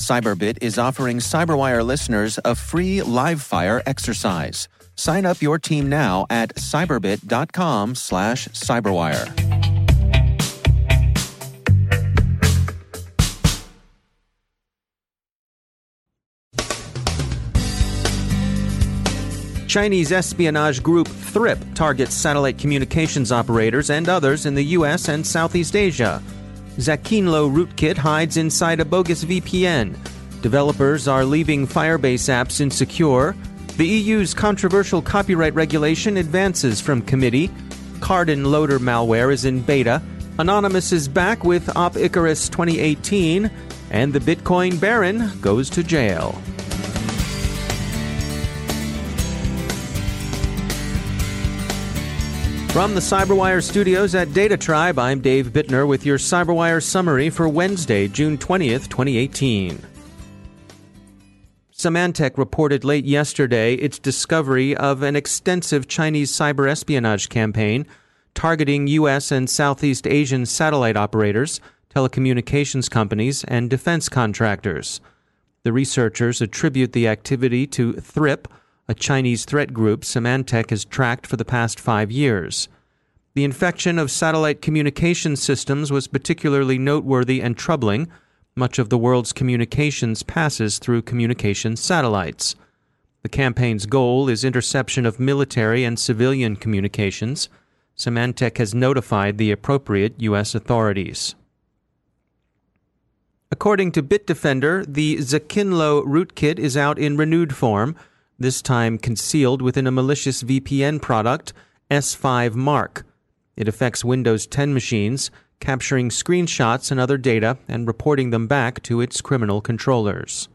Cyberbit is offering Cyberwire listeners a free live fire exercise. Sign up your team now at cyberbit.com slash cyberwire. Chinese espionage group Thrip targets satellite communications operators and others in the US and Southeast Asia. Zacinlo rootkit hides inside a bogus VPN. Developers are leaving Firebase apps insecure. The EU's controversial copyright regulation advances from committee. Kardon loader malware is in beta. Anonymous is back with Op Icarus 2018. And the Bitcoin Baron goes to jail. From the Cyberwire studios at Data Tribe, I'm Dave Bittner with your Cyberwire summary for Wednesday, June 20th, 2018. Symantec reported late yesterday its discovery of an extensive Chinese cyber espionage campaign targeting U.S. and Southeast Asian satellite operators, telecommunications companies, and defense contractors. The researchers attribute the activity to Thrip, a Chinese threat group Symantec has tracked for the past five years. The infection of satellite communication systems was particularly noteworthy and troubling. Much of the world's communications passes through communication satellites. The campaign's goal is interception of military and civilian communications. Symantec has notified the appropriate U.S. authorities. According to Bitdefender, the Zacinlo rootkit is out in renewed form this time concealed within a malicious VPN product, S5 Mark. It affects Windows 10 machines, capturing screenshots and other data and reporting them back to its criminal controllers.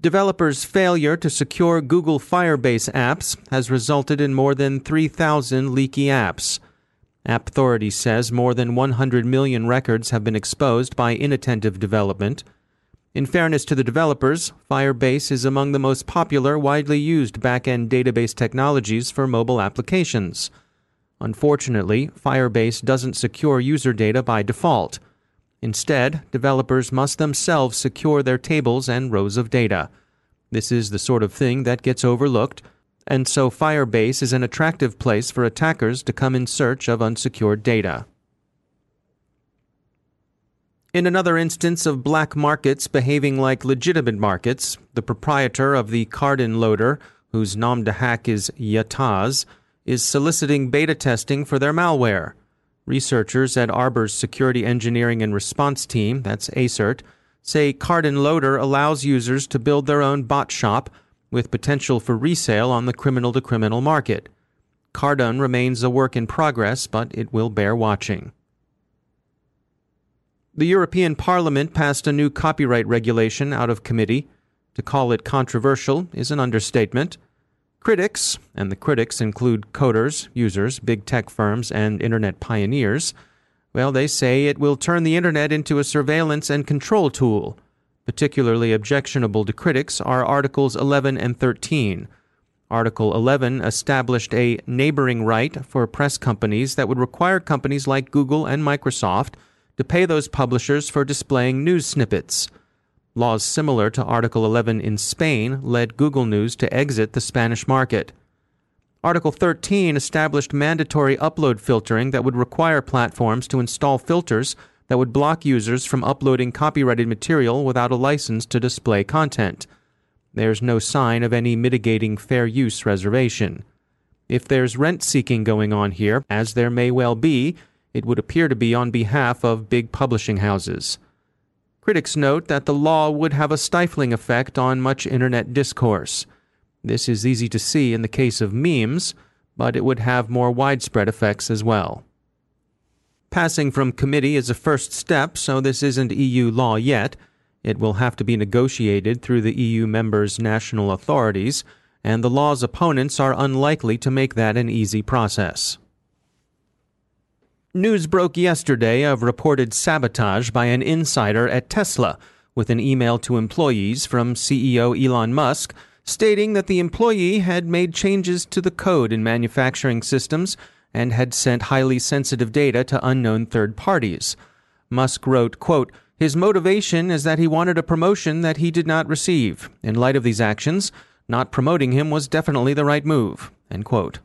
Developers' failure to secure Google Firebase apps has resulted in more than 3,000 leaky apps. Appthority says more than 100 million records have been exposed by inattentive development. In fairness to the developers, Firebase is among the most popular, widely used back-end database technologies for mobile applications. Unfortunately, Firebase doesn't secure user data by default. Instead, developers must themselves secure their tables and rows of data. This is the sort of thing that gets overlooked, and so Firebase is an attractive place for attackers to come in search of unsecured data. In another instance of black markets behaving like legitimate markets, the proprietor of the Kardon loader, whose nom de hack is Yattaze, is soliciting beta testing for their malware. Researchers at Arbor's Security Engineering and Response Team, that's ASERT, say Kardon Loader allows users to build their own bot shop with potential for resale on the criminal to criminal market. Kardon remains a work in progress, but it will bear watching. The European Parliament passed a new copyright regulation out of committee. To call it controversial is an understatement. Critics, and the critics include coders, users, big tech firms, and internet pioneers, well, they say it will turn the internet into a surveillance and control tool. Particularly objectionable to critics are Articles 11 and 13. Article 11 established a neighboring right for press companies that would require companies like Google and Microsoft to pay those publishers for displaying news snippets. Laws similar to Article 11 in Spain led Google News to exit the Spanish market. Article 13 established mandatory upload filtering that would require platforms to install filters that would block users from uploading copyrighted material without a license to display content. There's no sign of any mitigating fair use reservation. If there's rent seeking going on here, as there may well be, it would appear to be on behalf of big publishing houses. Critics note that the law would have a stifling effect on much internet discourse. This is easy to see in the case of memes, but it would have more widespread effects as well. Passing from committee is a first step, so this isn't EU law yet. It will have to be negotiated through the EU members' national authorities, and the law's opponents are unlikely to make that an easy process. News broke yesterday of reported sabotage by an insider at Tesla with an email to employees from CEO Elon Musk stating that the employee had made changes to the code in manufacturing systems and had sent highly sensitive data to unknown third parties. Musk wrote, quote, his motivation is that he wanted a promotion that he did not receive. In light of these actions, not promoting him was definitely the right move. End quote.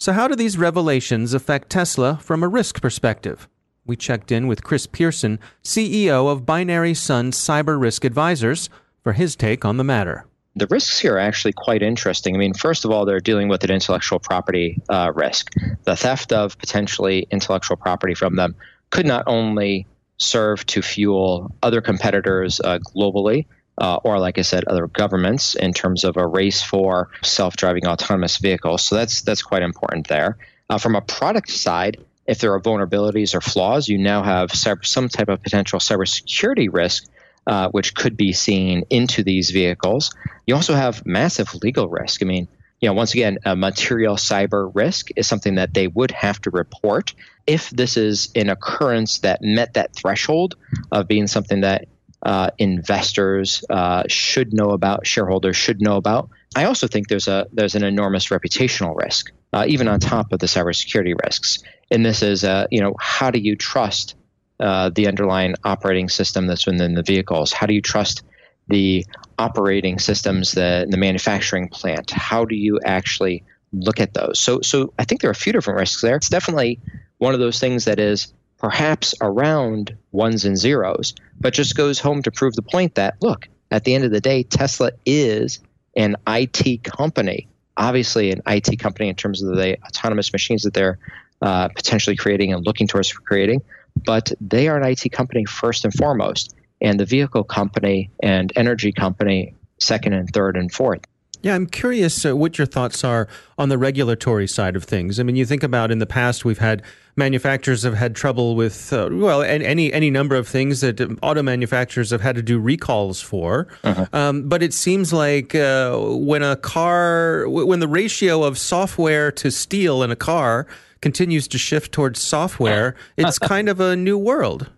So, how do these revelations affect Tesla from a risk perspective? We checked in with Chris Pierson, CEO of Binary Sun Cyber Risk Advisors, for his take on the matter. The risks here are actually quite interesting. I mean, first of all, they're dealing with an intellectual property uh, risk. The theft of potentially intellectual property from them could not only serve to fuel other competitors uh, globally, uh, or like I said, other governments in terms of a race for self-driving autonomous vehicles. So that's that's quite important there. Uh, from a product side, if there are vulnerabilities or flaws, you now have cyber, some type of potential cybersecurity risk, uh, which could be seen into these vehicles. You also have massive legal risk. I mean, you know, once again, a material cyber risk is something that they would have to report if this is an occurrence that met that threshold of being something that uh, investors uh, should know about, shareholders should know about. I also think there's a there's an enormous reputational risk, uh, even on top of the cybersecurity risks. And this is, uh, you know, how do you trust uh, the underlying operating system that's within the vehicles? How do you trust the operating systems, the the manufacturing plant? How do you actually look at those? So so I think there are a few different risks there. It's definitely one of those things that is perhaps around ones and zeros, but just goes home to prove the point that, look, at the end of the day, Tesla is an IT company. Obviously, an IT company in terms of the autonomous machines that they're uh, potentially creating and looking towards for creating, but they are an IT company first and foremost, and the vehicle company and energy company second and third and fourth. Yeah, I'm curious uh, what your thoughts are on the regulatory side of things. I mean, you think about in the past we've had manufacturers have had trouble with uh, well any any number of things that auto manufacturers have had to do recalls for. Uh-huh. Um, but it seems like uh, when a car when the ratio of software to steel in a car continues to shift towards software, it's kind of a new world.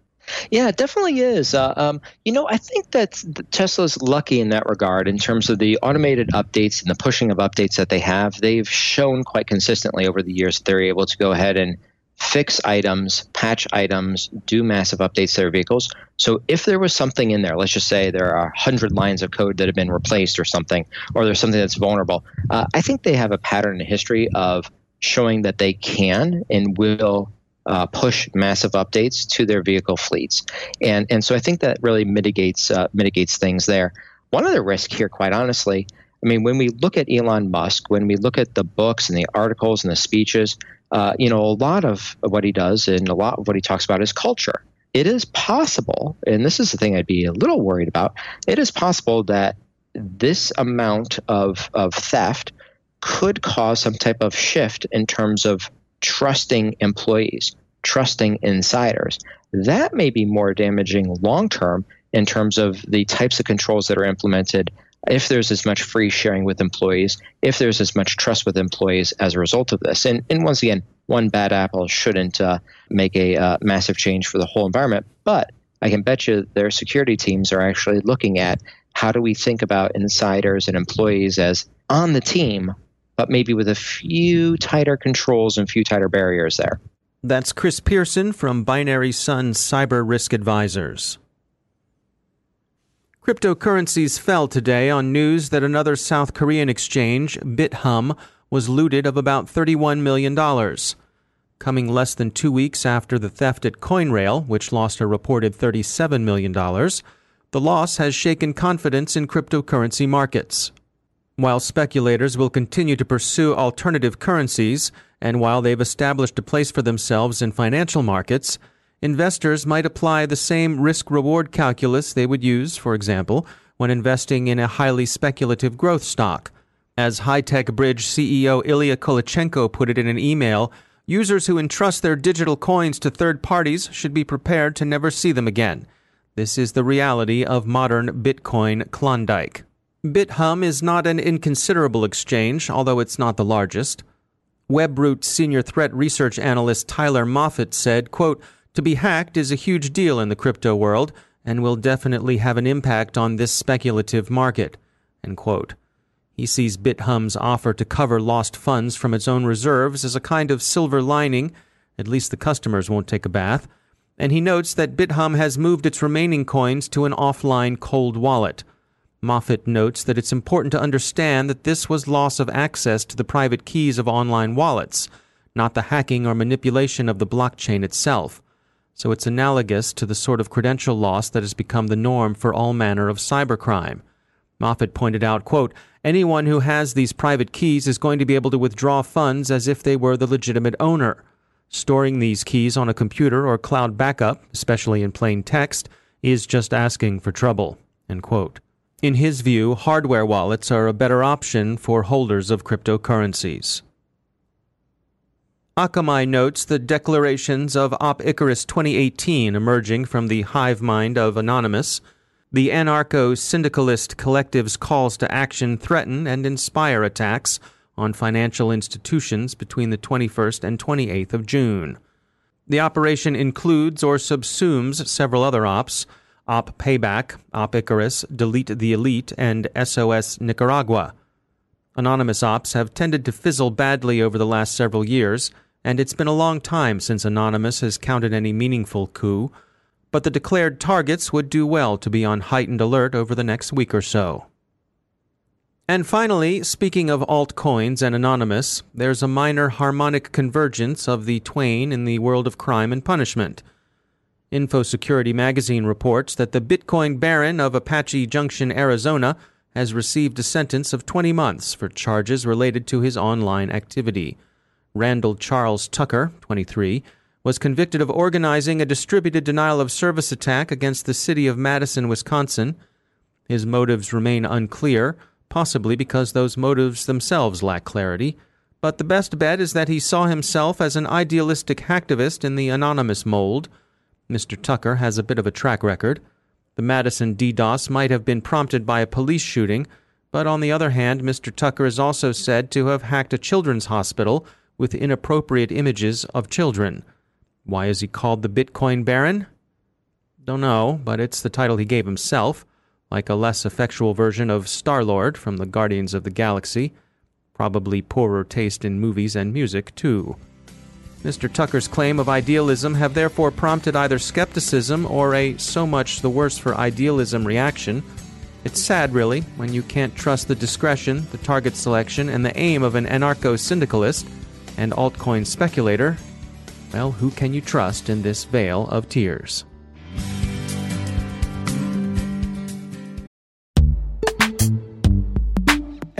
Yeah, it definitely is. Uh, um, you know, I think that Tesla's lucky in that regard in terms of the automated updates and the pushing of updates that they have. They've shown quite consistently over the years that they're able to go ahead and fix items, patch items, do massive updates to their vehicles. So if there was something in there, let's just say there are 100 lines of code that have been replaced or something, or there's something that's vulnerable, uh, I think they have a pattern in history of showing that they can and will uh, push massive updates to their vehicle fleets, and and so I think that really mitigates uh, mitigates things there. One other risk here, quite honestly, I mean, when we look at Elon Musk, when we look at the books and the articles and the speeches, uh, you know, a lot of what he does and a lot of what he talks about is culture. It is possible, and this is the thing I'd be a little worried about. It is possible that this amount of of theft could cause some type of shift in terms of trusting employees, trusting insiders. That may be more damaging long term in terms of the types of controls that are implemented if there's as much free sharing with employees, if there's as much trust with employees as a result of this. And, and once again, one bad apple shouldn't uh, make a uh, massive change for the whole environment. But I can bet you their security teams are actually looking at how do we think about insiders and employees as on the team but maybe with a few tighter controls and a few tighter barriers there. That's Chris Pierson from Binary Sun Cyber Risk Advisors. Cryptocurrencies fell today on news that another South Korean exchange, Bithumb, was looted of about $31 million. Coming less than two weeks after the theft at CoinRail, which lost a reported $37 million, the loss has shaken confidence in cryptocurrency markets. While speculators will continue to pursue alternative currencies, and while they've established a place for themselves in financial markets, investors might apply the same risk reward calculus they would use, for example, when investing in a highly speculative growth stock. As High Tech Bridge CEO Ilya Kolochenko put it in an email, users who entrust their digital coins to third parties should be prepared to never see them again. This is the reality of modern Bitcoin Klondike. Bithumb is not an inconsiderable exchange, although it's not the largest. Webroot senior threat research analyst Tyler Moffitt said, quote, To be hacked is a huge deal in the crypto world and will definitely have an impact on this speculative market. End quote. He sees Bithumb's offer to cover lost funds from its own reserves as a kind of silver lining, at least the customers won't take a bath, and he notes that Bithumb has moved its remaining coins to an offline cold wallet. Moffitt notes that it's important to understand that this was loss of access to the private keys of online wallets, not the hacking or manipulation of the blockchain itself. So it's analogous to the sort of credential loss that has become the norm for all manner of cybercrime. Moffitt pointed out, quote, anyone who has these private keys is going to be able to withdraw funds as if they were the legitimate owner. Storing these keys on a computer or cloud backup, especially in plain text, is just asking for trouble. End quote. In his view, hardware wallets are a better option for holders of cryptocurrencies. Akamai notes the declarations of Op Icarus 2018 emerging from the hive mind of Anonymous. The anarcho syndicalist collective's calls to action threaten and inspire attacks on financial institutions between the 21st and 28th of June. The operation includes or subsumes several other ops Op Payback, Op Icarus, Delete the Elite, and SOS Nicaragua. Anonymous ops have tended to fizzle badly over the last several years, and it's been a long time since Anonymous has counted any meaningful coup, but the declared targets would do well to be on heightened alert over the next week or so. And finally, speaking of altcoins and Anonymous, there's a minor harmonic convergence of the twain in the world of crime and punishment. InfoSecurity magazine reports that the Bitcoin baron of Apache Junction, Arizona, has received a sentence of 20 months for charges related to his online activity. Randall Charles Tucker, 23, was convicted of organizing a distributed denial of service attack against the city of Madison, Wisconsin. His motives remain unclear, possibly because those motives themselves lack clarity. But the best bet is that he saw himself as an idealistic hacktivist in the anonymous mold Mr. Tucker has a bit of a track record. The Madison DDoS might have been prompted by a police shooting, but on the other hand, Mr. Tucker is also said to have hacked a children's hospital with inappropriate images of children. Why is he called the Bitcoin Baron? Don't know, but it's the title he gave himself, like a less effectual version of Star Lord from the Guardians of the Galaxy. Probably poorer taste in movies and music, too. Mr. Tucker's claim of idealism have therefore prompted either skepticism or a so much the worse for idealism reaction. It's sad, really, when you can't trust the discretion, the target selection, and the aim of an anarcho syndicalist and altcoin speculator. Well, who can you trust in this vale of tears?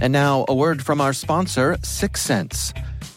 And now, a word from our sponsor,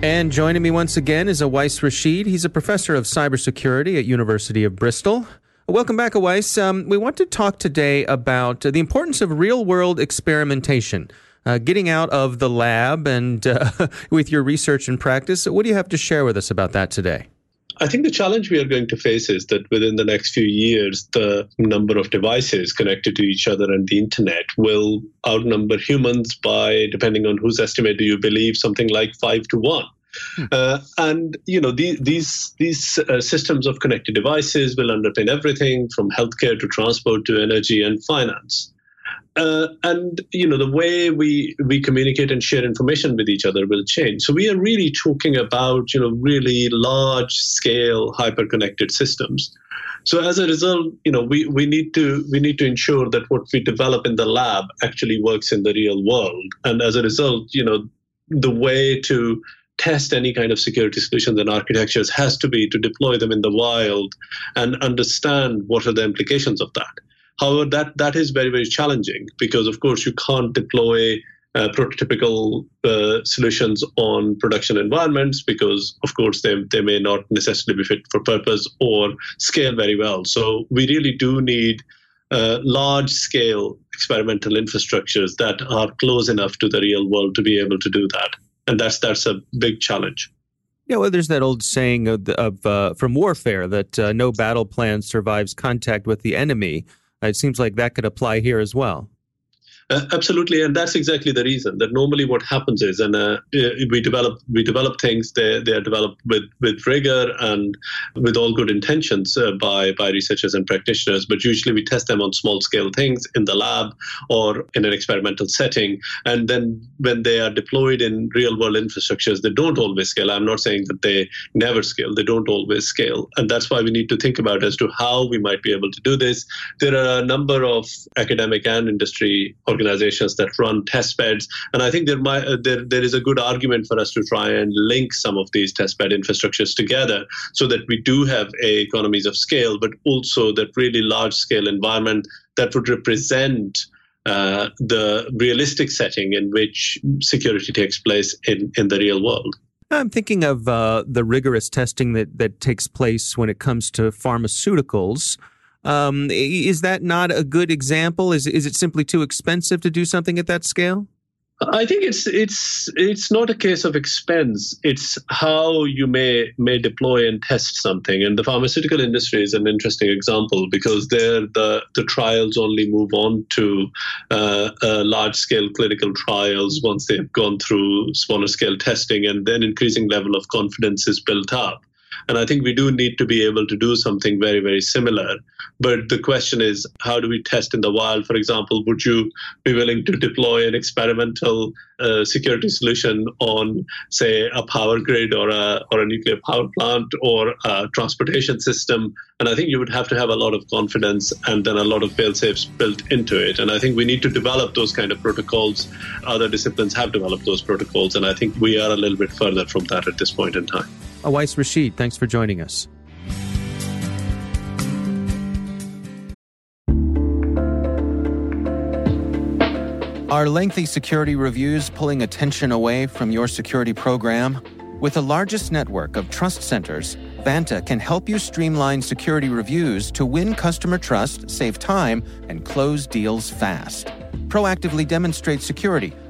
And joining me once again is Awais Rashid. He's a professor of cybersecurity at University of Bristol. Welcome back, Awais. Um, we want to talk today about uh, the importance of real-world experimentation, uh, getting out of the lab and uh, with your research and practice. What do you have to share with us about that today? I think the challenge we are going to face is that within the next few years, the number of devices connected to each other and the internet will outnumber humans by, depending on whose estimate do you believe, something like five to one. Hmm. Uh, and you know the, these these uh, systems of connected devices will underpin everything from healthcare to transport to energy and finance. Uh, and you know the way we we communicate and share information with each other will change. So we are really talking about you know really large scale hyper connected systems. So as a result, you know we, we need to we need to ensure that what we develop in the lab actually works in the real world. And as a result, you know the way to test any kind of security solutions and architectures has to be to deploy them in the wild and understand what are the implications of that. However, that that is very very challenging because of course you can't deploy uh, prototypical uh, solutions on production environments because of course they, they may not necessarily be fit for purpose or scale very well. So we really do need uh, large scale experimental infrastructures that are close enough to the real world to be able to do that and that's that's a big challenge. Yeah, well, there's that old saying of, of uh, from warfare that uh, no battle plan survives contact with the enemy. It seems like that could apply here as well. Uh, absolutely, and that's exactly the reason that normally what happens is, and uh, we develop we develop things. They they are developed with with rigor and with all good intentions uh, by by researchers and practitioners. But usually we test them on small scale things in the lab or in an experimental setting, and then when they are deployed in real world infrastructures, they don't always scale. I'm not saying that they never scale. They don't always scale, and that's why we need to think about as to how we might be able to do this. There are a number of academic and industry organizations that run test beds. And I think there, might, uh, there, there is a good argument for us to try and link some of these test bed infrastructures together so that we do have economies of scale, but also that really large scale environment that would represent uh, the realistic setting in which security takes place in, in the real world. I'm thinking of uh, the rigorous testing that, that takes place when it comes to pharmaceuticals. Um, is that not a good example? Is is it simply too expensive to do something at that scale? I think it's it's it's not a case of expense. It's how you may may deploy and test something. And the pharmaceutical industry is an interesting example because there the the trials only move on to uh, uh, large scale clinical trials once they've gone through smaller scale testing, and then increasing level of confidence is built up. And I think we do need to be able to do something very, very similar. But the question is, how do we test in the wild? For example, would you be willing to deploy an experimental uh, security solution on, say, a power grid or a, or a nuclear power plant or a transportation system? And I think you would have to have a lot of confidence and then a lot of fail safes built into it. And I think we need to develop those kind of protocols. Other disciplines have developed those protocols. And I think we are a little bit further from that at this point in time. Awais Rashid, thanks for joining us. Are lengthy security reviews pulling attention away from your security program? With the largest network of trust centers, Vanta can help you streamline security reviews to win customer trust, save time, and close deals fast. Proactively demonstrate security